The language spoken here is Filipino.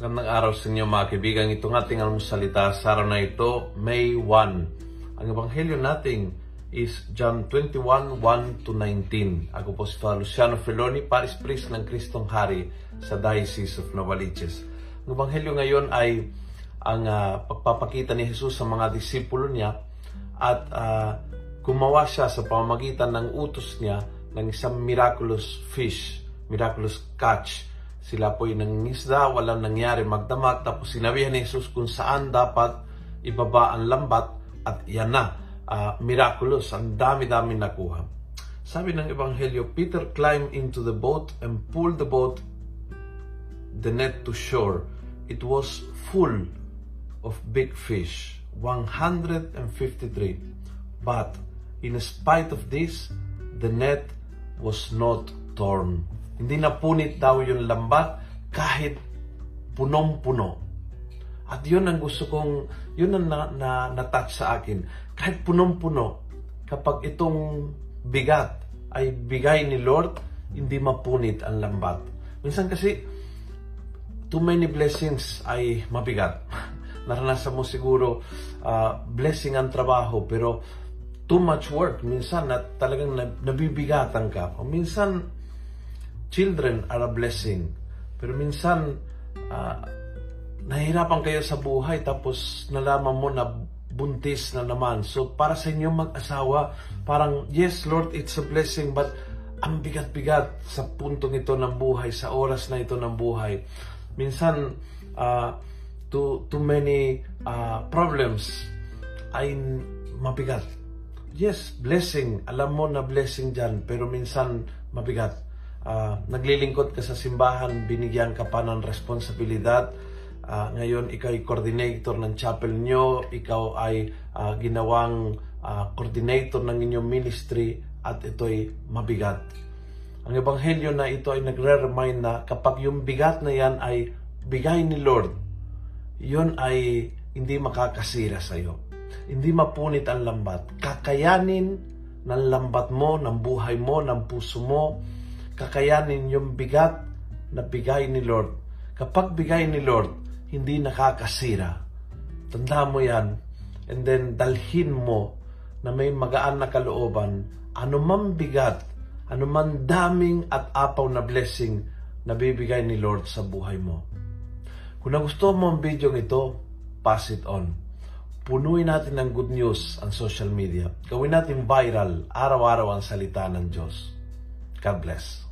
araw sa inyo mga kaibigan. Itong ating almusalita sa araw na ito, May 1. Ang ebanghelyo natin is John 21, 1 to 19. Ako po si Father Luciano Feloni, Paris Priest ng Kristong Hari sa Diocese of Novaliches. Ang ebanghelyo ngayon ay ang uh, pagpapakita ni Jesus sa mga disipulo niya at uh, gumawa siya sa pamamagitan ng utos niya ng isang miraculous fish, miraculous catch sila po'y nangingisda, walang nangyari magdamag. Tapos sinabihan ni Jesus kung saan dapat ibaba ang lambat at yan na. Uh, miraculous, ang dami-dami nakuha. Sabi ng Ebanghelyo, Peter climbed into the boat and pulled the boat, the net to shore. It was full of big fish, 153. But in spite of this, the net was not torn. Hindi napunit daw yung lambat kahit punong-puno. At yun ang gusto kong, yun ang na, na, na-touch sa akin. Kahit punong-puno, kapag itong bigat ay bigay ni Lord, hindi mapunit ang lambat. Minsan kasi, too many blessings ay mabigat. Naranasan mo siguro uh, blessing ang trabaho, pero too much work. Minsan na talagang nabibigatan ka. O minsan, children are a blessing. Pero minsan, uh, nahihirapan kayo sa buhay tapos nalaman mo na buntis na naman. So, para sa inyo mag-asawa, parang, yes, Lord, it's a blessing, but ang bigat-bigat sa puntong ito ng buhay, sa oras na ito ng buhay. Minsan, uh, too, too many uh, problems ay mabigat. Yes, blessing. Alam mo na blessing dyan, pero minsan mabigat uh, naglilingkod ka sa simbahan, binigyan ka pa ng responsibilidad. Uh, ngayon, ikaw ay coordinator ng chapel nyo, ikaw ay uh, ginawang uh, coordinator ng inyong ministry at ito ay mabigat. Ang ebanghelyo na ito ay nagre-remind na kapag yung bigat na yan ay bigay ni Lord, yun ay hindi makakasira sa iyo. Hindi mapunit ang lambat. Kakayanin ng lambat mo, ng buhay mo, ng puso mo, kakayanin yung bigat na bigay ni Lord. Kapag bigay ni Lord, hindi nakakasira. Tanda mo yan. And then, dalhin mo na may magaan na kalooban, anumang bigat, anumang daming at apaw na blessing na bibigay ni Lord sa buhay mo. Kung nagustuhan mo ang video ito, pass it on. Punuin natin ng good news ang social media. Gawin natin viral, araw-araw ang salita ng Diyos. God bless.